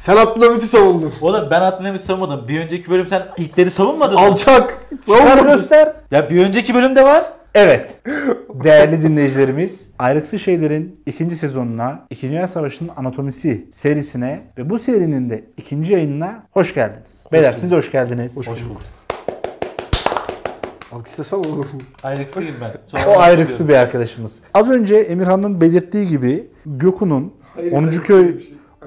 Sen Abdülhamit'i savundun. Oğlum ben Abdülhamit savunmadım. Bir önceki bölüm sen Hitler'i savunmadın mı? Alçak. Çıkar göster. Ya bir önceki bölümde var. Evet. Değerli dinleyicilerimiz, Ayrıksız Şeyler'in ikinci sezonuna, İkinci Dünya Savaşı'nın anatomisi serisine ve bu serinin de ikinci yayınına hoş geldiniz. Beyler siz de hoş geldiniz. Hoş bulduk. Alkışlasana oğlum. Ayrıksıyım ben. Sonra O ayrıksı bir arkadaşımız. Az önce Emirhan'ın belirttiği gibi Göku'nun 10. köy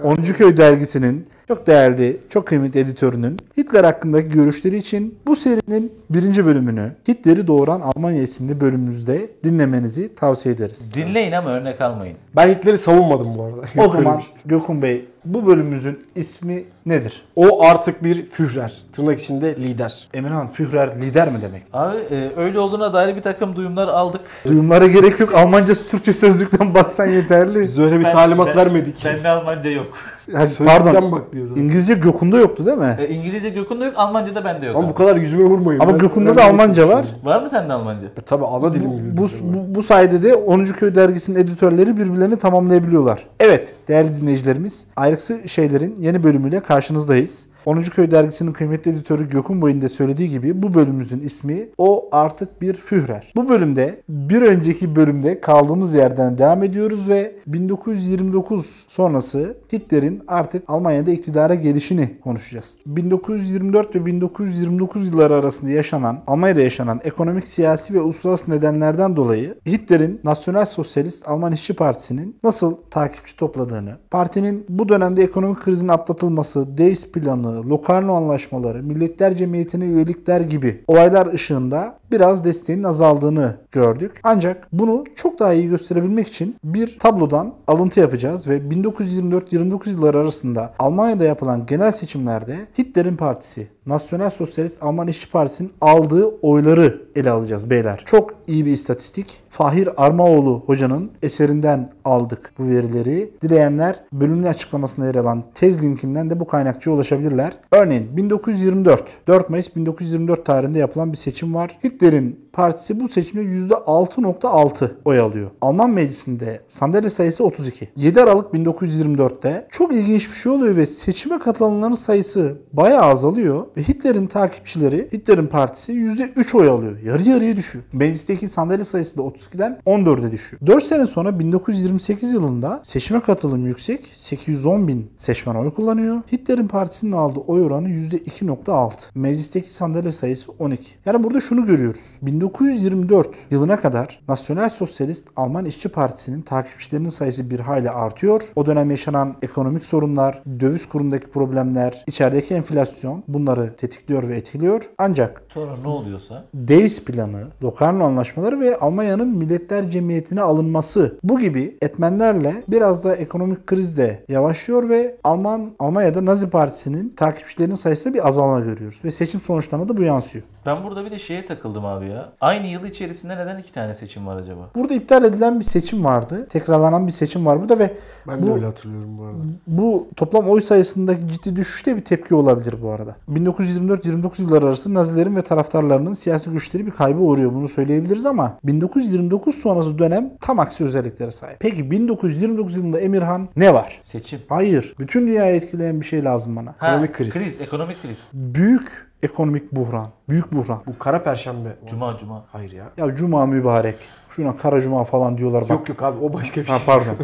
10. köy dergisinin çok değerli, çok kıymetli editörünün Hitler hakkındaki görüşleri için bu serinin birinci bölümünü Hitler'i doğuran Almanya isimli bölümümüzde dinlemenizi tavsiye ederiz. Dinleyin ama örnek almayın. Ben Hitler'i savunmadım bu arada. O zaman şey. Gökhan Bey bu bölümümüzün ismi nedir? O artık bir Führer. Tırnak içinde lider. Emirhan Führer lider mi demek? Abi e, öyle olduğuna dair bir takım duyumlar aldık. Duyumlara gerek yok. Almanca Türkçe sözlükten baksan yeterli. Biz öyle bir Ben- talimat ben- vermedik. Bende Almanca yok. Sözlükten pardon. bak diyor zaten. İngilizce Gökhan'da yoktu değil mi? E, İngilizce Gökhan'da yok, Almanca da bende yok. Ama abi. bu kadar yüzüme vurmayın. Ama Ben- Gökhan'da ben da de Almanca var. Var mı sende Almanca? E, tabii ana dilim gibi. Bu, şey bu, bu sayede de 10. Köy dergisinin editörleri birbirlerini tamamlayabiliyorlar. Evet değerli dinleyicilerimiz Ayrıksı Şeyler'in yeni bölümüyle karşınızdayız. 10. Köy dergisinin kıymetli editörü Gökhan Boy'un da söylediği gibi bu bölümümüzün ismi o artık bir Führer. Bu bölümde bir önceki bölümde kaldığımız yerden devam ediyoruz ve 1929 sonrası Hitler'in artık Almanya'da iktidara gelişini konuşacağız. 1924 ve 1929 yılları arasında yaşanan, Almanya'da yaşanan ekonomik, siyasi ve uluslararası nedenlerden dolayı Hitler'in Nasyonel Sosyalist Alman İşçi Partisi'nin nasıl takipçi topladığını, partinin bu dönemde ekonomik krizin atlatılması, Deis planı, Locarno anlaşmaları, Milletler Cemiyeti'ne üyelikler gibi olaylar ışığında biraz desteğinin azaldığını gördük. Ancak bunu çok daha iyi gösterebilmek için bir tablodan alıntı yapacağız ve 1924-29 yılları arasında Almanya'da yapılan genel seçimlerde Hitler'in partisi Nasyonel Sosyalist Alman İşçi Partisi'nin aldığı oyları ele alacağız beyler. Çok iyi bir istatistik. Fahir Armaoğlu hocanın eserinden aldık bu verileri. Dileyenler bölümün açıklamasında yer alan tez linkinden de bu kaynakçıya ulaşabilirler. Örneğin 1924, 4 Mayıs 1924 tarihinde yapılan bir seçim var. Hitler'in partisi bu seçimde %6.6 oy alıyor. Alman meclisinde sandalye sayısı 32. 7 Aralık 1924'te çok ilginç bir şey oluyor ve seçime katılanların sayısı bayağı azalıyor ve Hitler'in takipçileri Hitler'in partisi %3 oy alıyor. Yarı yarıya düşüyor. Meclisteki sandalye sayısı da 32'den 14'e düşüyor. 4 sene sonra 1928 yılında seçime katılım yüksek. 810 bin seçmen oy kullanıyor. Hitler'in partisinin aldığı oy oranı %2.6. Meclisteki sandalye sayısı 12. Yani burada şunu görüyoruz. 1924 yılına kadar Nasyonel Sosyalist Alman İşçi Partisi'nin takipçilerinin sayısı bir hayli artıyor. O dönem yaşanan ekonomik sorunlar, döviz kurundaki problemler, içerideki enflasyon bunları tetikliyor ve etkiliyor. Ancak Sonra ne oluyorsa. Davis planı, Locarno anlaşmaları ve Almanya'nın Milletler Cemiyeti'ne alınması bu gibi etmenlerle biraz da ekonomik kriz de yavaşlıyor ve Alman Almanya'da Nazi Partisi'nin takipçilerinin sayısında bir azalma görüyoruz ve seçim sonuçlarına da bu yansıyor. Ben burada bir de şeye takıldım abi ya. Aynı yıl içerisinde neden iki tane seçim var acaba? Burada iptal edilen bir seçim vardı. Tekrarlanan bir seçim var burada ve Ben de bu, öyle hatırlıyorum bu arada. bu toplam oy sayısındaki ciddi düşüşte bir tepki olabilir bu arada. 1924-29 yılları arası Nazilerin ve taraftarlarının siyasi güçleri bir kaybı uğruyor. Bunu söyleyebiliriz ama 1929 sonrası dönem tam aksi özelliklere sahip. Peki 1929 yılında Emirhan ne var? Seçim. Hayır. Bütün dünyayı etkileyen bir şey lazım bana. Ha, Ekonomik kriz. Kriz, ekonomik kriz. Büyük ekonomik buhran. Büyük buhran. Bu kara perşembe. Cuma cuma. Hayır ya. Ya cuma mübarek. Şuna kara cuma falan diyorlar bak. Yok yok abi o başka bir şey. Ha pardon.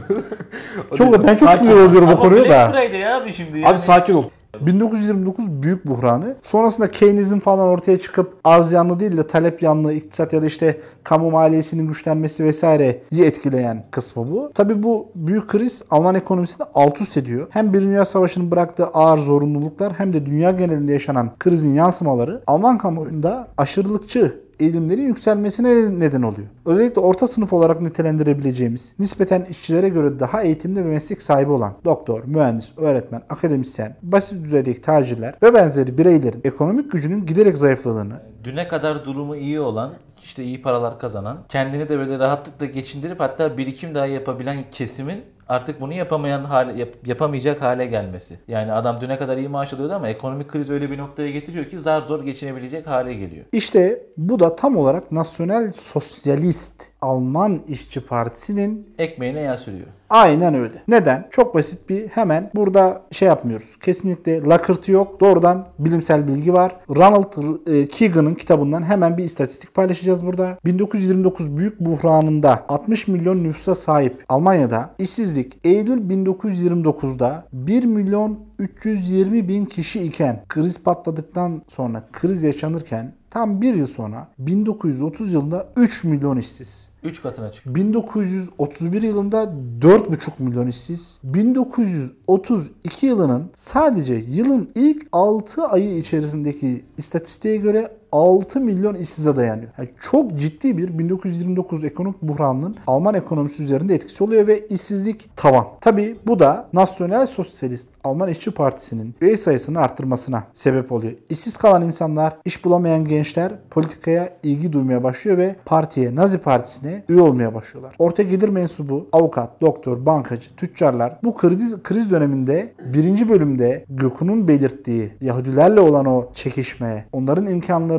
Çok ben çok sinir oluyorum o Ama konuya Black da. Friday ya abi şimdi. Yani. Abi sakin ol. 1929 büyük buhranı. Sonrasında Keynes'in falan ortaya çıkıp arz yanlı değil de talep yanlı iktisat ya da işte kamu maliyesinin güçlenmesi vesaireyi etkileyen kısmı bu. Tabi bu büyük kriz Alman ekonomisini alt üst ediyor. Hem bir Dünya Savaşı'nın bıraktığı ağır zorunluluklar hem de dünya genelinde yaşanan krizin yansımaları Alman kamuoyunda aşırılıkçı eğilimlerin yükselmesine neden oluyor. Özellikle orta sınıf olarak nitelendirebileceğimiz, nispeten işçilere göre daha eğitimli ve meslek sahibi olan doktor, mühendis, öğretmen, akademisyen, basit düzeydeki tacirler ve benzeri bireylerin ekonomik gücünün giderek zayıfladığını, Düne kadar durumu iyi olan, işte iyi paralar kazanan, kendini de böyle rahatlıkla geçindirip hatta birikim daha yapabilen kesimin artık bunu yapamayan hale, yap- yapamayacak hale gelmesi. Yani adam düne kadar iyi maaş alıyordu ama ekonomik kriz öyle bir noktaya getiriyor ki zar zor geçinebilecek hale geliyor. İşte bu da tam olarak Nasyonel Sosyalist Alman İşçi Partisi'nin Ekmeğine yağ sürüyor. Aynen öyle. Neden? Çok basit bir hemen burada şey yapmıyoruz. Kesinlikle lakırtı yok. Doğrudan bilimsel bilgi var. Ronald e, Keegan'ın kitabından hemen bir istatistik paylaşacağız burada. 1929 büyük buhranında 60 milyon nüfusa sahip Almanya'da işsizlik Eylül 1929'da 1 milyon 320 bin kişi iken kriz patladıktan sonra kriz yaşanırken tam bir yıl sonra 1930 yılında 3 milyon işsiz. 3 katına çık. 1931 yılında 4,5 milyon işsiz. 1932 yılının sadece yılın ilk 6 ayı içerisindeki istatistiğe göre 6 milyon işsize dayanıyor. Yani çok ciddi bir 1929 ekonomik buhranının Alman ekonomisi üzerinde etkisi oluyor ve işsizlik tavan. Tabi bu da Nasyonel Sosyalist Alman İşçi Partisi'nin üye sayısını arttırmasına sebep oluyor. İşsiz kalan insanlar, iş bulamayan gençler politikaya ilgi duymaya başlıyor ve partiye, Nazi Partisi'ne üye olmaya başlıyorlar. Orta gelir mensubu, avukat, doktor, bankacı, tüccarlar bu kriz, kriz döneminde birinci bölümde Gökhan'ın belirttiği Yahudilerle olan o çekişme, onların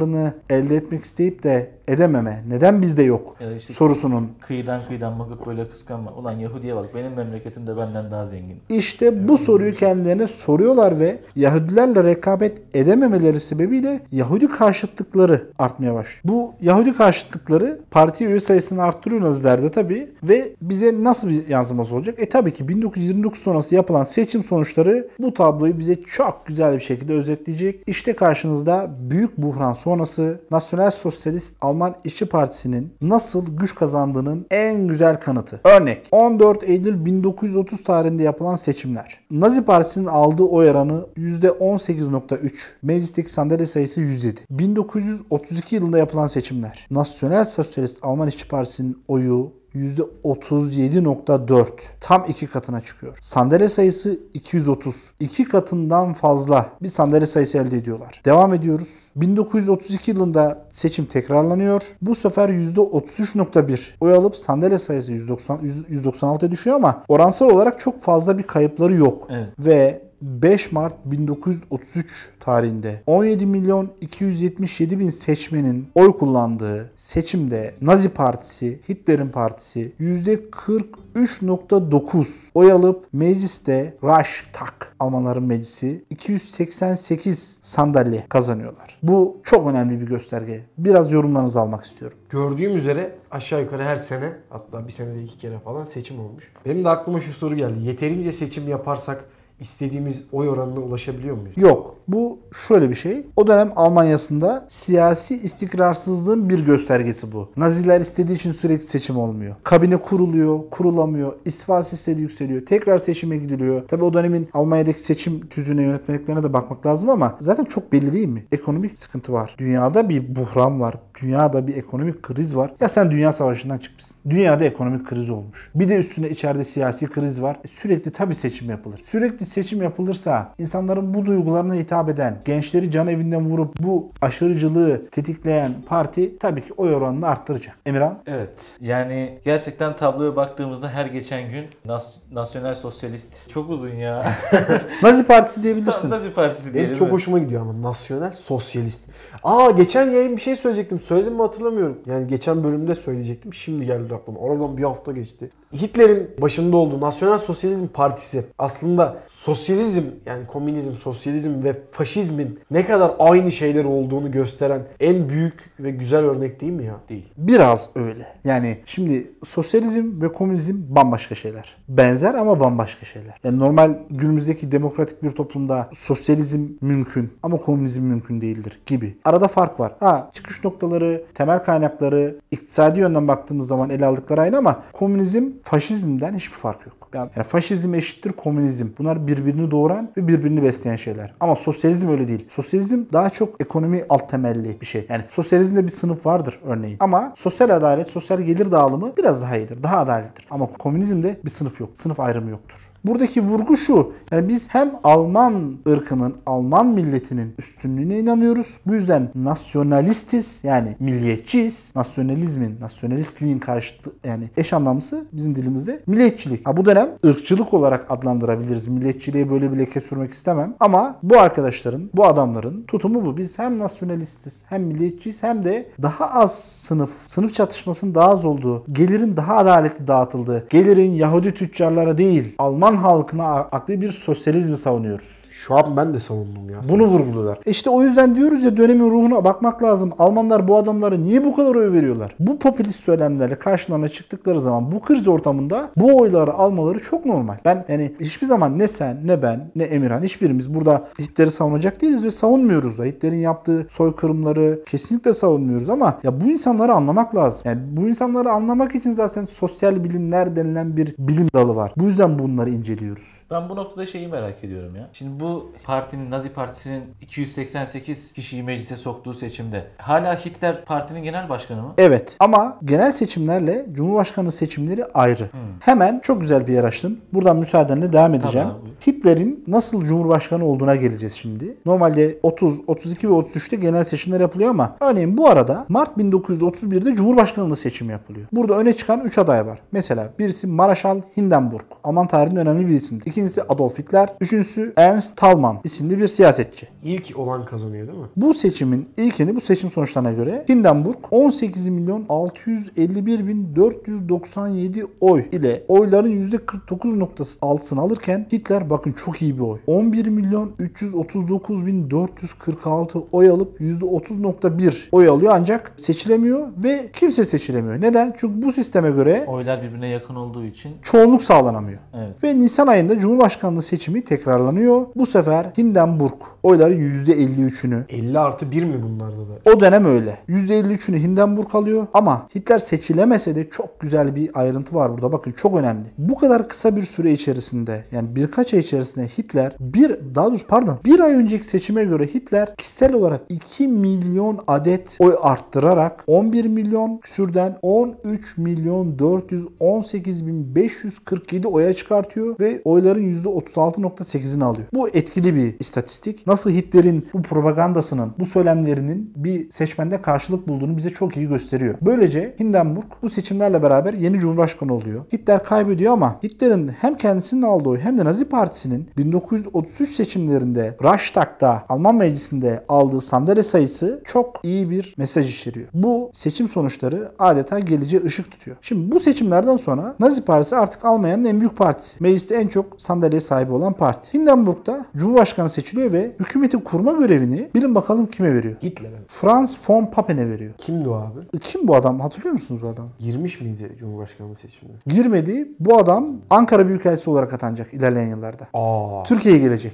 imkanlarını elde etmek isteyip de edememe, neden bizde yok Ya işte sorusunun kıyıdan kıyıdan bakıp böyle kıskanma. Ulan Yahudi'ye bak benim memleketim de benden daha zengin. İşte bu soruyu kendilerine soruyorlar ve Yahudilerle rekabet edememeleri sebebiyle Yahudi karşıtlıkları artmaya başlıyor. Bu Yahudi karşıtlıkları parti üye sayısını arttırıyor Nazilerde tabii ve bize nasıl bir yansıması olacak? E tabii ki 1929 sonrası yapılan seçim sonuçları bu tabloyu bize çok güzel bir şekilde özetleyecek. İşte karşınızda büyük buhran sonrası Nasyonel Sosyalist Alman İşçi Partisi'nin nasıl güç kazandığının en güzel kanıtı. Örnek 14 Eylül 1930 tarihinde yapılan seçimler. Nazi Partisi'nin aldığı oy oranı %18.3. Meclisteki sandalye sayısı 107. 1932 yılında yapılan seçimler. Nasyonel Sosyalist Alman İşçi Partisi'nin oyu %37.4. Tam iki katına çıkıyor. Sandalye sayısı 230. İki katından fazla bir sandalye sayısı elde ediyorlar. Devam ediyoruz. 1932 yılında seçim tekrarlanıyor. Bu sefer %33.1 oy alıp sandalye sayısı 190, 196'ya düşüyor ama oransal olarak çok fazla bir kayıpları yok. Evet. Ve 5 Mart 1933 tarihinde 17 milyon 277 bin seçmenin oy kullandığı seçimde Nazi Partisi, Hitler'in partisi %43.9 oy alıp mecliste Reichstag Almanların meclisi 288 sandalye kazanıyorlar. Bu çok önemli bir gösterge. Biraz yorumlarınızı almak istiyorum. Gördüğüm üzere aşağı yukarı her sene hatta bir senede iki kere falan seçim olmuş. Benim de aklıma şu soru geldi. Yeterince seçim yaparsak istediğimiz oy oranına ulaşabiliyor muyuz? Yok. Bu şöyle bir şey. O dönem Almanya'sında siyasi istikrarsızlığın bir göstergesi bu. Naziler istediği için sürekli seçim olmuyor. Kabine kuruluyor, kurulamıyor. İstifa sesleri yükseliyor. Tekrar seçime gidiliyor. Tabi o dönemin Almanya'daki seçim tüzüğüne, yönetmeliklerine de bakmak lazım ama zaten çok belli değil mi? Ekonomik sıkıntı var. Dünyada bir buhran var. Dünyada bir ekonomik kriz var. Ya sen dünya savaşından çıkmışsın. Dünyada ekonomik kriz olmuş. Bir de üstüne içeride siyasi kriz var. E sürekli tabii seçim yapılır. Sürekli seçim yapılırsa insanların bu duygularına hitap eden, gençleri can evinden vurup bu aşırıcılığı tetikleyen parti tabii ki oy oranını arttıracak. Emirhan? Evet. Yani gerçekten tabloya baktığımızda her geçen gün Nas- Nasyonel Sosyalist çok uzun ya. Nazi Partisi diyebilirsin. Nazi Partisi Benim diyelim. çok mi? hoşuma gidiyor ama nasyonel sosyalist. Aa geçen yayın bir şey söyleyecektim. Söyledim mi hatırlamıyorum. Yani geçen bölümde söyleyecektim. Şimdi geldi aklıma. Oradan bir hafta geçti. Hitler'in başında olduğu Nasyonel Sosyalizm Partisi aslında sosyalizm yani komünizm, sosyalizm ve faşizmin ne kadar aynı şeyler olduğunu gösteren en büyük ve güzel örnek değil mi ya? Değil. Biraz öyle. Yani şimdi sosyalizm ve komünizm bambaşka şeyler. Benzer ama bambaşka şeyler. Yani normal günümüzdeki demokratik bir toplumda sosyalizm mümkün ama komünizm mümkün değildir gibi. Arada fark var. Ha çıkış noktaları, temel kaynakları, iktisadi yönden baktığımız zaman ele aldıkları aynı ama komünizm faşizmden hiçbir fark yok. Yani faşizm eşittir komünizm. Bunlar birbirini doğuran ve birbirini besleyen şeyler. Ama sosyalizm öyle değil. Sosyalizm daha çok ekonomi alt temelli bir şey. Yani sosyalizmde bir sınıf vardır örneğin. Ama sosyal adalet, sosyal gelir dağılımı biraz daha iyidir. Daha adaletlidir. Ama komünizmde bir sınıf yok. Sınıf ayrımı yoktur. Buradaki vurgu şu. Yani biz hem Alman ırkının, Alman milletinin üstünlüğüne inanıyoruz. Bu yüzden nasyonalistiz yani milliyetçiyiz. Nasyonalizmin, nasyonalistliğin karşıtı yani eş anlamlısı bizim dilimizde milliyetçilik. Ha, bu dönem ırkçılık olarak adlandırabiliriz. Milliyetçiliğe böyle bir leke sürmek istemem. Ama bu arkadaşların, bu adamların tutumu bu. Biz hem nasyonalistiz, hem milliyetçiyiz hem de daha az sınıf, sınıf çatışmasının daha az olduğu, gelirin daha adaletli dağıtıldığı, gelirin Yahudi tüccarlara değil, Alman halkına aklı bir sosyalizmi savunuyoruz. Şu an ben de savundum ya. Bunu vurguluyorlar. İşte o yüzden diyoruz ya dönemin ruhuna bakmak lazım. Almanlar bu adamlara niye bu kadar oy veriyorlar? Bu popülist söylemlerle karşılarına çıktıkları zaman bu kriz ortamında bu oyları almaları çok normal. Ben yani hiçbir zaman ne sen ne ben ne Emirhan hiçbirimiz burada Hitler'i savunacak değiliz ve savunmuyoruz da. Hitler'in yaptığı soykırımları kesinlikle savunmuyoruz ama ya bu insanları anlamak lazım. Yani bu insanları anlamak için zaten sosyal bilimler denilen bir bilim dalı var. Bu yüzden bunları inceliyoruz. Ben bu noktada şeyi merak ediyorum ya. Şimdi bu partinin, Nazi Partisi'nin 288 kişiyi meclise soktuğu seçimde hala Hitler partinin genel başkanı mı? Evet ama genel seçimlerle Cumhurbaşkanı seçimleri ayrı. Hemen çok güzel bir yer açtım. Buradan müsaadenle devam edeceğim. Tamam. Hitler'in nasıl Cumhurbaşkanı olduğuna geleceğiz şimdi. Normalde 30, 32 ve 33'te genel seçimler yapılıyor ama örneğin bu arada Mart 1931'de Cumhurbaşkanlığı seçimi yapılıyor. Burada öne çıkan 3 aday var. Mesela birisi Marshal Hindenburg. Alman tarihinin önemli bir isimdir. İkincisi Adolf Hitler. Üçüncüsü Ernst Thälmann isimli bir siyasetçi. İlk olan kazanıyor değil mi? Bu seçimin ilkini bu seçim sonuçlarına göre Hindenburg 18 milyon 651 bin 497 oy ile oyların %49.6'sını alırken Hitler bakın çok iyi bir oy. 11 milyon 339 bin 446 oy alıp %30.1 oy alıyor ancak seçilemiyor ve kimse seçilemiyor. Neden? Çünkü bu sisteme göre Oylar birbirine yakın olduğu için çoğunluk sağlanamıyor. evet. Ve Nisan ayında Cumhurbaşkanlığı seçimi tekrarlanıyor. Bu sefer Hindenburg oyların %53'ünü 50 artı 1 mi bunlarda da? o dönem öyle. %53'ünü Hindenburg alıyor ama Hitler seçilemese de çok güzel bir ayrıntı var burada. Bakın çok önemli. Bu kadar kısa bir süre içerisinde yani birkaç ay içerisinde Hitler bir daha doğrusu pardon bir ay önceki seçime göre Hitler kişisel olarak 2 milyon adet oy arttırarak 11 milyon küsürden 13 milyon 418 bin 547 oya çıkartıyor ve oyların %36.8'ini alıyor. Bu etkili bir istatistik. Nasıl Hitler'in bu propagandasının, bu söylemlerinin bir seçmende karşılık bulduğunu bize çok iyi gösteriyor. Böylece Hindenburg bu seçimlerle beraber yeni cumhurbaşkanı oluyor. Hitler kaybediyor ama Hitler'in hem kendisinin aldığı hem de Nazi Partisi'nin 1933 seçimlerinde Reichstag'da Alman Meclisi'nde aldığı sandalye sayısı çok iyi bir mesaj içeriyor. Bu seçim sonuçları adeta geleceğe ışık tutuyor. Şimdi bu seçimlerden sonra Nazi Partisi artık Almanya'nın en büyük partisi. Mecliste en çok sandalye sahibi olan parti. Hindenburg'da Cumhurbaşkanı seçiliyor ve hükümeti kurma görevini bilin bakalım kime veriyor? Hitler'e. Franz von Pappen'e veriyor. Kimdi o abi? Kim bu adam? Hatırlıyor musunuz bu adamı? Girmiş miydi Cumhurbaşkanlığı seçimine? Girmedi. Bu adam Ankara Büyükelçisi olarak atanacak ilerleyen yıllarda. Aa. Türkiye'ye gelecek.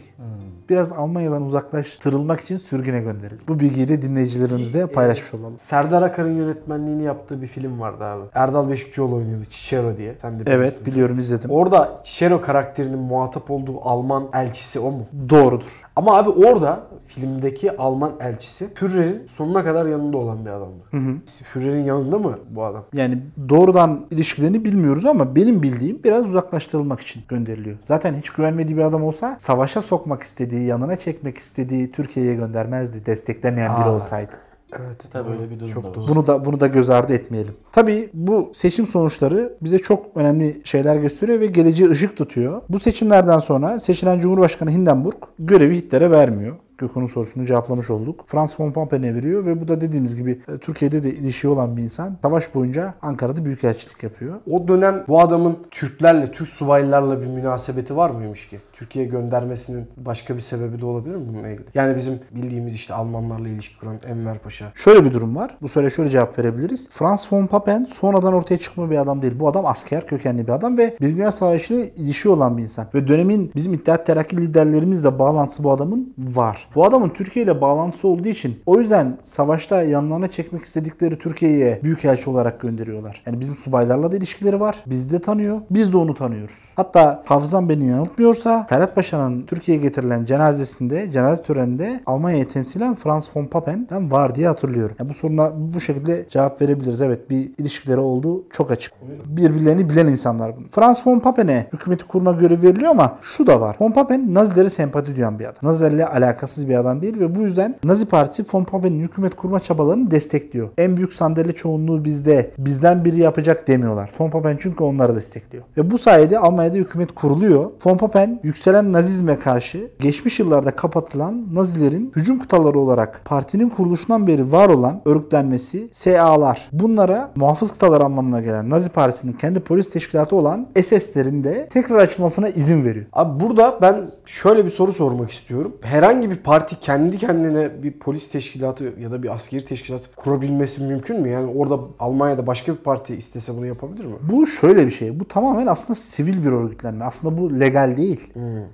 Biraz Almanya'dan uzaklaştırılmak için sürgüne gönderildi. Bu bilgiyi de dinleyicilerimizle paylaşmış olalım. Serdar Akar'ın yönetmenliğini yaptığı bir film vardı abi. Erdal Beşikçioğlu oynuyordu. Cicero diye. Sen de bilirsin. Evet biliyorum izledim. Orada Cicero karakterinin muhatap olduğu Alman elçisi o mu? Doğrudur. Ama abi orada filmdeki Alman elçisi Führer'in sonuna kadar yanında olan bir adamdı. Hı hı. Führer'in yanında mı bu adam? Yani doğrudan ilişkilerini bilmiyoruz ama benim bildiğim biraz uzaklaştırılmak için gönderiliyor. Zaten hiç güvenmediği bir adam olsa savaşa sokmak istediği, yanına çekmek istediği Türkiye'ye göndermezdi desteklemeyen biri Aa. olsaydı. Evet. Tabii öyle bir durum Çok da var. Bunu da bunu da göz ardı etmeyelim. Tabii bu seçim sonuçları bize çok önemli şeyler gösteriyor ve geleceğe ışık tutuyor. Bu seçimlerden sonra seçilen Cumhurbaşkanı Hindenburg görevi Hitler'e vermiyor. Gökhan'ın sorusunu cevaplamış olduk. Frans von Pappen'e veriyor ve bu da dediğimiz gibi e, Türkiye'de de ilişiği olan bir insan. Savaş boyunca Ankara'da büyükelçilik yapıyor. O dönem bu adamın Türklerle, Türk subaylarla bir münasebeti var mıymış ki? Türkiye'ye göndermesinin başka bir sebebi de olabilir mi bununla ilgili? Yani bizim bildiğimiz işte Almanlarla ilişki kuran Enver Paşa. Şöyle bir durum var. Bu soruya şöyle cevap verebiliriz. Frans von Papen sonradan ortaya çıkma bir adam değil. Bu adam asker kökenli bir adam ve bir Dünya Savaşı ile ilişiği olan bir insan. Ve dönemin bizim İttihat Terakki liderlerimizle bağlantısı bu adamın var. Bu adamın Türkiye ile bağlantısı olduğu için o yüzden savaşta yanlarına çekmek istedikleri Türkiye'ye büyükelçi olarak gönderiyorlar. Yani bizim subaylarla da ilişkileri var. Bizi de tanıyor. Biz de onu tanıyoruz. Hatta hafızam beni yanıltmıyorsa Talat Paşa'nın Türkiye'ye getirilen cenazesinde, cenaze töreninde Almanya'yı temsilen Franz von Papen'den var diye hatırlıyorum. Yani bu soruna bu şekilde cevap verebiliriz. Evet bir ilişkileri olduğu çok açık. Birbirlerini bilen insanlar bunlar. Franz von Papen'e hükümeti kurma görevi veriliyor ama şu da var. Von Papen Nazilere sempati duyan bir adam. Nazilerle alakasız bir adam değil ve bu yüzden Nazi Partisi von Papen'in hükümet kurma çabalarını destekliyor. En büyük sandalye çoğunluğu bizde. Bizden biri yapacak demiyorlar. Von Papen çünkü onları destekliyor. Ve bu sayede Almanya'da hükümet kuruluyor. Von Papen yükselen nazizme karşı geçmiş yıllarda kapatılan Nazilerin hücum kıtaları olarak partinin kuruluşundan beri var olan örgütlenmesi SA'lar. Bunlara muhafız kıtalar anlamına gelen Nazi Partisi'nin kendi polis teşkilatı olan SS'lerin de tekrar açılmasına izin veriyor. Abi burada ben şöyle bir soru sormak istiyorum. Herhangi bir parti kendi kendine bir polis teşkilatı ya da bir askeri teşkilat kurabilmesi mümkün mü? Yani orada Almanya'da başka bir parti istese bunu yapabilir mi? Bu şöyle bir şey. Bu tamamen aslında sivil bir örgütlenme. Aslında bu legal değil.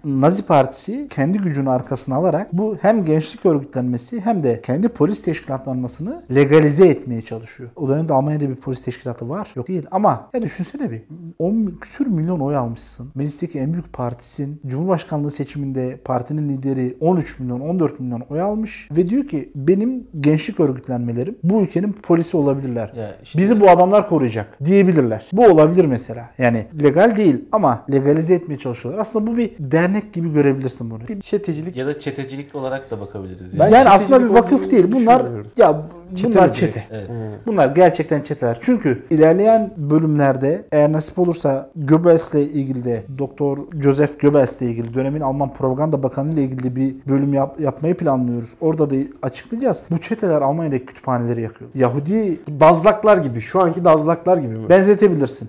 Nazi Partisi kendi gücünü arkasına alarak bu hem gençlik örgütlenmesi hem de kendi polis teşkilatlanmasını legalize etmeye çalışıyor. O dönemde Almanya'da bir polis teşkilatı var. Yok değil. Ama ya düşünsene bir. 10 küsür milyon oy almışsın. Meclisteki en büyük partisin. Cumhurbaşkanlığı seçiminde partinin lideri 13 milyon 14 milyon oy almış. Ve diyor ki benim gençlik örgütlenmelerim bu ülkenin polisi olabilirler. Ya işte- Bizi bu adamlar koruyacak diyebilirler. Bu olabilir mesela. Yani legal değil ama legalize etmeye çalışıyorlar. Aslında bu bir dernek gibi görebilirsin bunu. Bir- Çetecilik Ya da çetecilik olarak da bakabiliriz. Yani. yani aslında bir vakıf değil. Bunlar ya Çete bunlar çete. Evet. Bunlar gerçekten çeteler. Çünkü ilerleyen bölümlerde eğer nasip olursa Goebbels'le ilgili de Doktor Joseph Goebbels'le ilgili dönemin Alman propaganda bakanı ile ilgili bir bölüm yap- yapmayı planlıyoruz. Orada da açıklayacağız. Bu çeteler Almanya'daki kütüphaneleri yakıyor. Yahudi Dazlaklar gibi. Şu anki dazlaklar gibi mi? benzetebilirsin.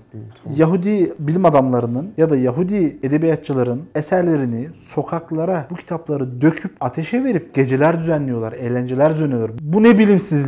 Yahudi bilim adamlarının ya da Yahudi edebiyatçıların eserlerini sokaklara bu kitapları döküp ateşe verip geceler düzenliyorlar, eğlenceler düzenliyorlar. Bu ne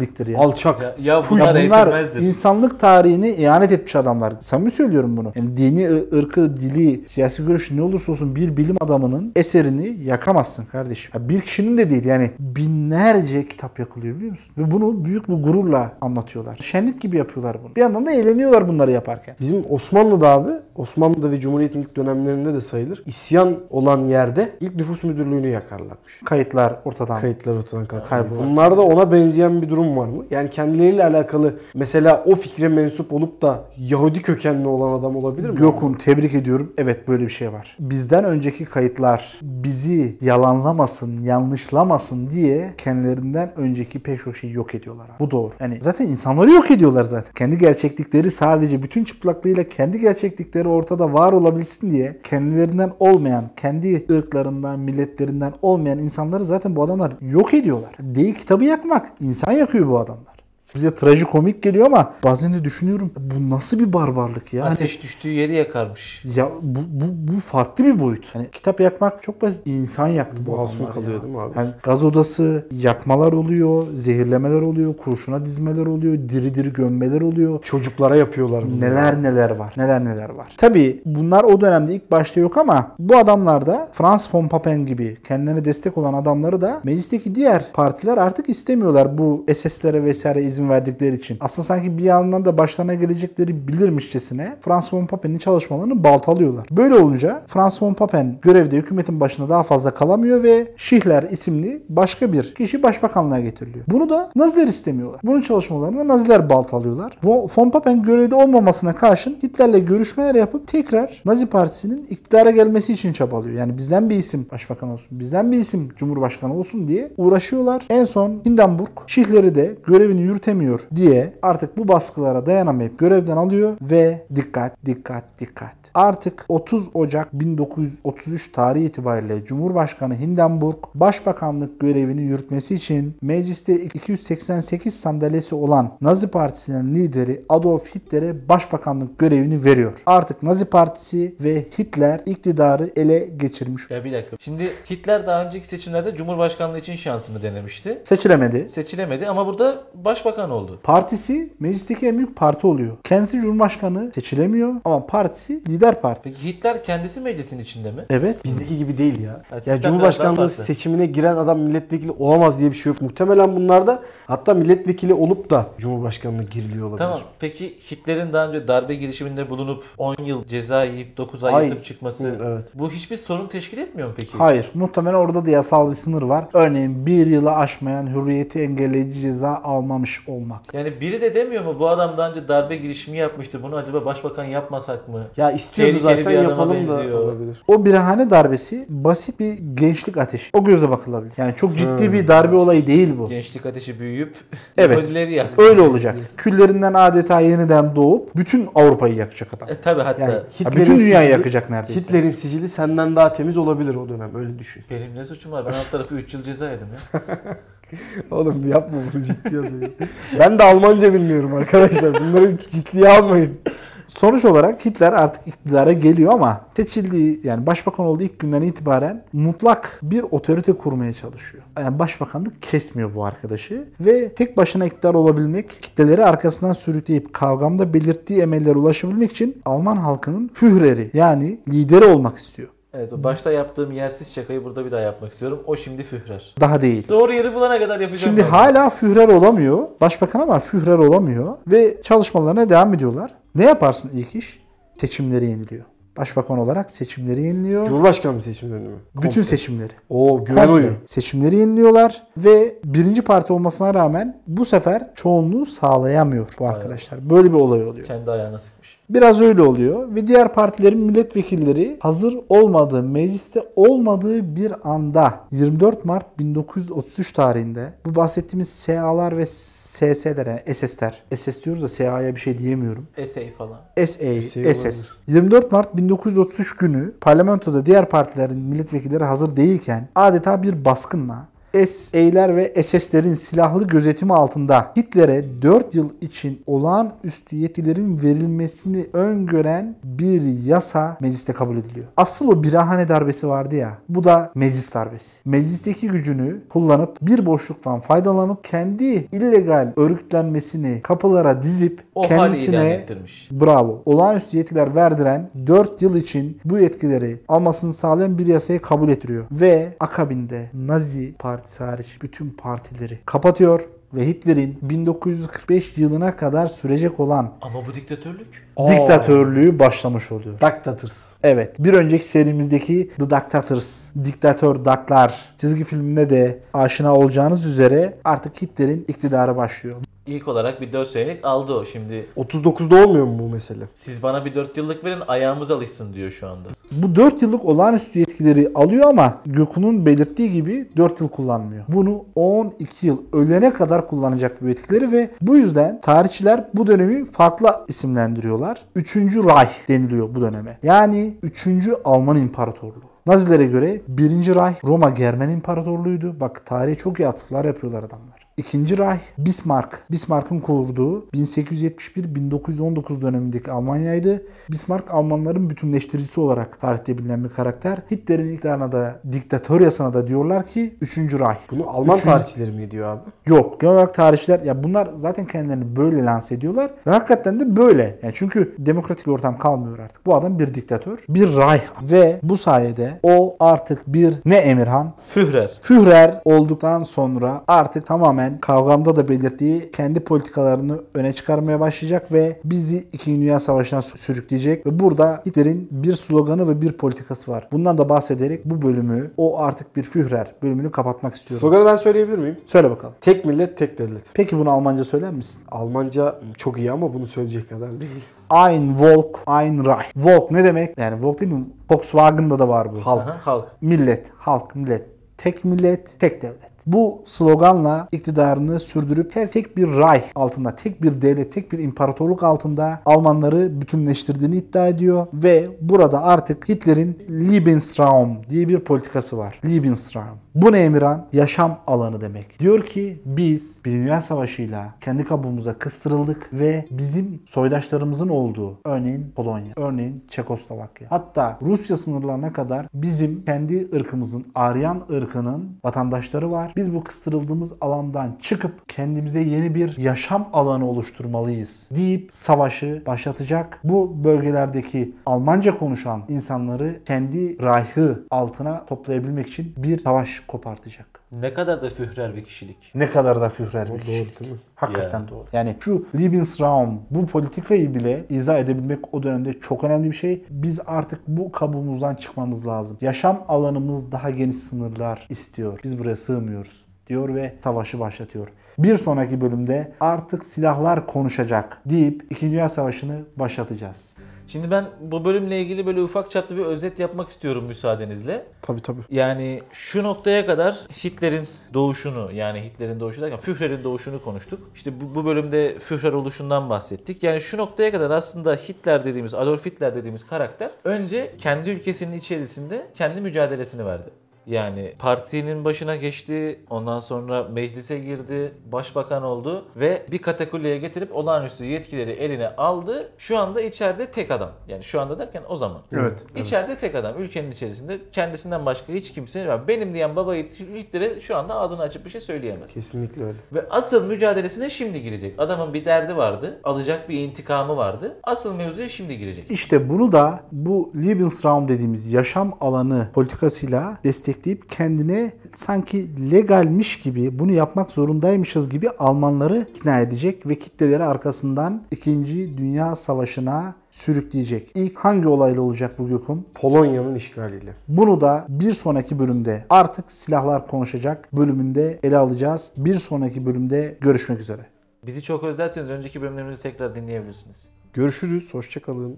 bilimsizliktir ya. Alçak. Ya, ya Ya bunlar bunlar insanlık tarihini ihanet etmiş adamlar. Samimi söylüyorum bunu. Yani dini, ırkı, dili, siyasi görüşü ne olursa olsun bir bilim adamının eserini yakamazsın kardeşim. Ya bir kişinin de değil yani binlerce kitap yakılıyor biliyor musun? Ve bunu büyük bir gururla anlatıyorlar. Şenlik gibi yapıyorlar bunu. Bir yandan da eğleniyorlar bunları yaparken. Bizim Osmanlı'da abi, Osmanlı'da ve Cumhuriyet'in ilk dönemlerinde de sayılır. İsyan olan yerde ilk nüfus müdürlüğünü yakarlarmış. Kayıtlar ortadan. Kayıtlar ortadan kalksın. Kaybolur. Bunlarda ona benzeyen bir durum var mı? Yani kendileriyle alakalı mesela o fikre mensup olup da Yahudi kökenli olan adam olabilir mi? Gökun tebrik ediyorum. Evet böyle bir şey var. Bizden önceki kayıtlar bizi yalanlamasın, yanlışlamasın diye kendilerinden önceki şeyi yok ediyorlar. abi. Bu doğru. Yani zaten insanları yok ediyorlar zaten. Kendi gerçeklikleri sadece bütün çıplaklığıyla kendi gerçeklikleri ortada var olabilsin diye kendilerinden olmayan, kendi ırklarından, milletlerinden olmayan insanları zaten bu adamlar yok ediyorlar. Değil kitabı yakmak. insan yakıyor ku bu odamlar Bize trajikomik geliyor ama bazen de düşünüyorum bu nasıl bir barbarlık ya? Hani Ateş düştüğü yeri yakarmış. ya bu, bu, bu farklı bir boyut. Hani kitap yakmak çok basit. İnsan yaktı bu Masum adamlar kalıyor ya. değil mi abi? Yani gaz odası, yakmalar oluyor, zehirlemeler oluyor, kurşuna dizmeler oluyor, diri diri gömmeler oluyor. Çocuklara yapıyorlar bunu. Neler neler var. Neler neler var. Tabii bunlar o dönemde ilk başta yok ama bu adamlar da Franz von Papen gibi kendilerine destek olan adamları da meclisteki diğer partiler artık istemiyorlar bu SS'lere vesaire izin verdikleri için. Aslında sanki bir yandan da başlarına gelecekleri bilirmişçesine Franz von Papen'in çalışmalarını baltalıyorlar. Böyle olunca Franz von Papen görevde hükümetin başında daha fazla kalamıyor ve Schiller isimli başka bir kişi başbakanlığa getiriliyor. Bunu da Naziler istemiyorlar. Bunun çalışmalarını Naziler baltalıyorlar. Von Papen görevde olmamasına karşın Hitler'le görüşmeler yapıp tekrar Nazi Partisi'nin iktidara gelmesi için çabalıyor. Yani bizden bir isim başbakan olsun, bizden bir isim cumhurbaşkanı olsun diye uğraşıyorlar. En son Hindenburg Schiller'i de görevini yürütemiyor diye artık bu baskılara dayanamayıp görevden alıyor ve dikkat dikkat dikkat. Artık 30 Ocak 1933 tarihi itibariyle Cumhurbaşkanı Hindenburg başbakanlık görevini yürütmesi için mecliste 288 sandalyesi olan Nazi Partisi'nin lideri Adolf Hitler'e başbakanlık görevini veriyor. Artık Nazi Partisi ve Hitler iktidarı ele geçirmiş. Ya bir dakika. Şimdi Hitler daha önceki seçimlerde Cumhurbaşkanlığı için şansını denemişti. Seçilemedi. Seçilemedi ama burada başbakan oldu. Partisi meclisteki en büyük parti oluyor. Kendisi cumhurbaşkanı seçilemiyor ama partisi lider parti. Peki Hitler kendisi meclisin içinde mi? Evet. Bizdeki gibi değil ya. sistem Ya Cumhurbaşkanlığı seçimine giren adam milletvekili olamaz diye bir şey yok. Muhtemelen bunlarda hatta milletvekili olup da Cumhurbaşkanlığına giriliyor olabilir. Tamam. Peki Hitler'in daha önce darbe girişiminde bulunup 10 yıl ceza yiyip 9 ay Ay. yatıp çıkması Hı, evet. bu hiçbir sorun teşkil etmiyor mu peki? Hayır. Muhtemelen orada da yasal bir sınır var. Örneğin bir yılı aşmayan hürriyeti engelleyici ceza almamış olmak. Yani biri de demiyor mu bu adam daha önce darbe girişimi yapmıştı. Bunu acaba başbakan yapmasak mı? Ya istiyordu Tehlikeli zaten bir adama yapalım da benziyor. olabilir. O birahane darbesi basit bir gençlik ateşi. O göze bakılabilir. Yani çok ciddi Hmm. bir darbe olayı değil bu. Gençlik ateşi büyüyüp Evet. Yahudileri yaktı. Öyle olacak. Küllerinden adeta yeniden doğup bütün Avrupa'yı yakacak adam. E, tabi hatta Yani Hitler'in bütün dünyayı sicili- yakacak neredeyse. Hitler'in sicili senden daha temiz olabilir o dönem öyle düşün. benim ne suçum var? Ben alt tarafı 3 yıl ceza yedim ya. Oğlum yapma bunu ciddi alın. ben de Almanca bilmiyorum arkadaşlar. Bunları ciddiye almayın. Sonuç olarak Hitler artık iktidara geliyor ama seçildiği yani başbakan olduğu ilk günden itibaren mutlak bir otorite kurmaya çalışıyor. Yani başbakanlık kesmiyor bu arkadaşı ve tek başına iktidar olabilmek, kitleleri arkasından sürükleyip kavgamda belirttiği emellere ulaşabilmek için Alman halkının Führeri yani lideri olmak istiyor. Evet o başta yaptığım yersiz şakayı burada bir daha yapmak istiyorum. O şimdi Führer. Daha değil. Doğru yeri bulana kadar yapacağım. Şimdi ben. hala Führer olamıyor. Başbakan ama Führer olamıyor. Ve çalışmalarına devam ediyorlar. Ne yaparsın ilk iş? Seçimleri yeniliyor. Başbakan olarak seçimleri yeniliyor. Cumhurbaşkanlığı seçimlerini mi? Bütün seçimleri. O güven Komple oyu. Seçimleri yeniliyorlar ve birinci parti olmasına rağmen bu sefer çoğunluğu sağlayamıyor bu arkadaşlar. Böyle bir olay oluyor. Kendi ayağına sıkmış. Biraz öyle oluyor ve diğer partilerin milletvekilleri hazır olmadığı, mecliste olmadığı bir anda 24 Mart 1933 tarihinde bu bahsettiğimiz SA'lar ve SS'ler yani SS'ler. SS diyoruz da SA'ya bir şey diyemiyorum. Essay falan. SA, SA SS. 24 Mart 1933 günü parlamentoda diğer partilerin milletvekilleri hazır değilken adeta bir baskınla SA'ler ve SS'lerin silahlı gözetimi altında Hitler'e 4 yıl için olağanüstü yetilerin verilmesini öngören bir yasa mecliste kabul ediliyor. Asıl o birahane darbesi vardı ya. Bu da meclis darbesi. Meclisteki gücünü kullanıp bir boşluktan faydalanıp kendi illegal örgütlenmesini kapılara dizip O kendisine. Bravo. Olağanüstü yetkiler verdiren 4 yıl için bu yetkileri almasını sağlayan bir yasayı kabul ettiriyor. Ve akabinde Nazi partisi hariç bütün partileri kapatıyor ve Hitler'in 1945 yılına kadar sürecek olan Ama bu diktatörlük. diktatörlüğü başlamış oluyor. Diktators. Evet. Bir önceki serimizdeki The Dictators, Diktatör Daklar çizgi filminde de aşina olacağınız üzere artık Hitler'in iktidarı başlıyor. İlk olarak bir 4 senelik aldı o. Şimdi 39'da olmuyor mu bu mesele? siz bana bir 4 yıllık verin ayağımız alışsın diyor şu anda. Bu 4 yıllık olağanüstü yetkileri alıyor ama Gökhan'ın belirttiği gibi 4 yıl kullanmıyor. Bunu 12 yıl ölene kadar kullanacak bu yetkileri ve bu yüzden tarihçiler bu dönemi farklı isimlendiriyorlar. 3. Reich deniliyor bu döneme. Yani 3. Alman İmparatorluğu. Nazilere göre 1. Reich Roma Germen İmparatorluğu'ydu. Bak tarihe çok iyi atıflar yapıyorlar adamlar. İkinci Reich Bismarck. Bismarck'ın kurduğu 1871-1919 dönemindeki Almanya'ydı. Bismarck Almanların bütünleştiricisi olarak tarihte bilinen bir karakter. Hitler'in iktidarına da diktatör yasına da diyorlar ki 3. Reich. Bunu Alman Üçüncü- tarihçileri mi diyor abi? Yok. Genel olarak tarihçiler ya bunlar zaten kendilerini böyle lanse ediyorlar. Ve hakikaten de böyle. Yani çünkü demokratik ortam kalmıyor artık. Bu adam bir diktatör. Bir Reich. Ve bu sayede o artık bir ne Emirhan? Führer. Führer olduktan sonra artık tamamen kavgamda da belirttiği kendi politikalarını öne çıkarmaya başlayacak ve bizi 2. Dünya Savaşı'na sü- sürükleyecek ve burada Hitler'in bir sloganı ve bir politikası var. Bundan da bahsederek bu bölümü o artık bir Führer bölümünü kapatmak istiyorum. Sloganı ben söyleyebilir miyim? Söyle bakalım. Tek millet, tek devlet. Peki bunu Almanca söyler misin? Almanca çok iyi ama bunu söyleyecek kadar değil. Ein Volk, ein Reich. Volk ne demek? Yani Volk değil mi? Volkswagen'da da var bu. Halk. Aha, halk. Millet, halk, millet. Tek millet, tek devlet. Bu sloganla iktidarını sürdürüp her tek bir Reich altında, tek bir devlet, tek bir imparatorluk altında Almanları bütünleştirdiğini iddia ediyor ve burada artık Hitler'in Lebensraum diye bir politikası var. Lebensraum. Bu ne Emirhan? Yaşam alanı demek. Diyor ki biz bir dünya savaşıyla kendi kabuğumuza kıstırıldık ve bizim soydaşlarımızın olduğu örneğin Polonya, örneğin Çekoslovakya hatta Rusya sınırlarına kadar bizim kendi ırkımızın Aryan ırkının vatandaşları var. Biz bu kıstırıldığımız alandan çıkıp kendimize yeni bir yaşam alanı oluşturmalıyız deyip savaşı başlatacak. Bu bölgelerdeki Almanca konuşan insanları kendi rayhı altına toplayabilmek için bir savaş kopartacak. Ne kadar da führer bir kişilik. Ne kadar da führer bir Doğru kişilik. değil mi? Hakikaten Ya. doğru. Yani şu Lebensraum bu politikayı bile izah edebilmek o dönemde çok önemli bir şey. Biz artık bu kabuğumuzdan çıkmamız lazım. Yaşam alanımız daha geniş sınırlar istiyor. Biz buraya sığmıyoruz diyor ve savaşı başlatıyor. Bir sonraki bölümde artık silahlar konuşacak deyip 2. Dünya Savaşı'nı başlatacağız. Şimdi ben bu bölümle ilgili böyle ufak çaplı bir özet yapmak istiyorum müsaadenizle. Tabii tabii. Yani şu noktaya kadar Hitler'in doğuşunu yani Hitler'in doğuşu derken Führer'in doğuşunu konuştuk. İşte bu, bu bölümde Führer oluşundan bahsettik. Yani şu noktaya kadar aslında Hitler dediğimiz, Adolf Hitler dediğimiz karakter önce kendi ülkesinin içerisinde kendi mücadelesini verdi. Yani partinin başına geçti, ondan sonra meclise girdi, başbakan oldu ve bir katakulliye getirip olağanüstü yetkileri eline aldı. Şu anda içeride tek adam. Yani şu anda derken o zaman. Evet. İçeride tek adam. Ülkenin içerisinde kendisinden başka hiç kimse benim diyen baba Hitler'e şu anda ağzını açıp bir şey söyleyemez. Kesinlikle öyle. Ve asıl mücadelesine şimdi girecek. Adamın bir derdi vardı. Alacak bir intikamı vardı. Asıl mevzuya şimdi girecek. İşte bunu da bu Lebensraum dediğimiz yaşam alanı politikasıyla destekleyip kendine sanki legalmiş gibi bunu yapmak zorundaymışız gibi Almanları ikna edecek ve kitleleri arkasından 2. Dünya Savaşı'na sürükleyecek. İlk hangi olayla olacak bu Gökhan? Polonya'nın işgaliyle. Bunu da bir sonraki bölümde artık silahlar konuşacak bölümünde ele alacağız. Bir sonraki bölümde görüşmek üzere. Bizi çok özlerseniz önceki bölümlerimizi tekrar dinleyebilirsiniz. Görüşürüz. Hoşçakalın.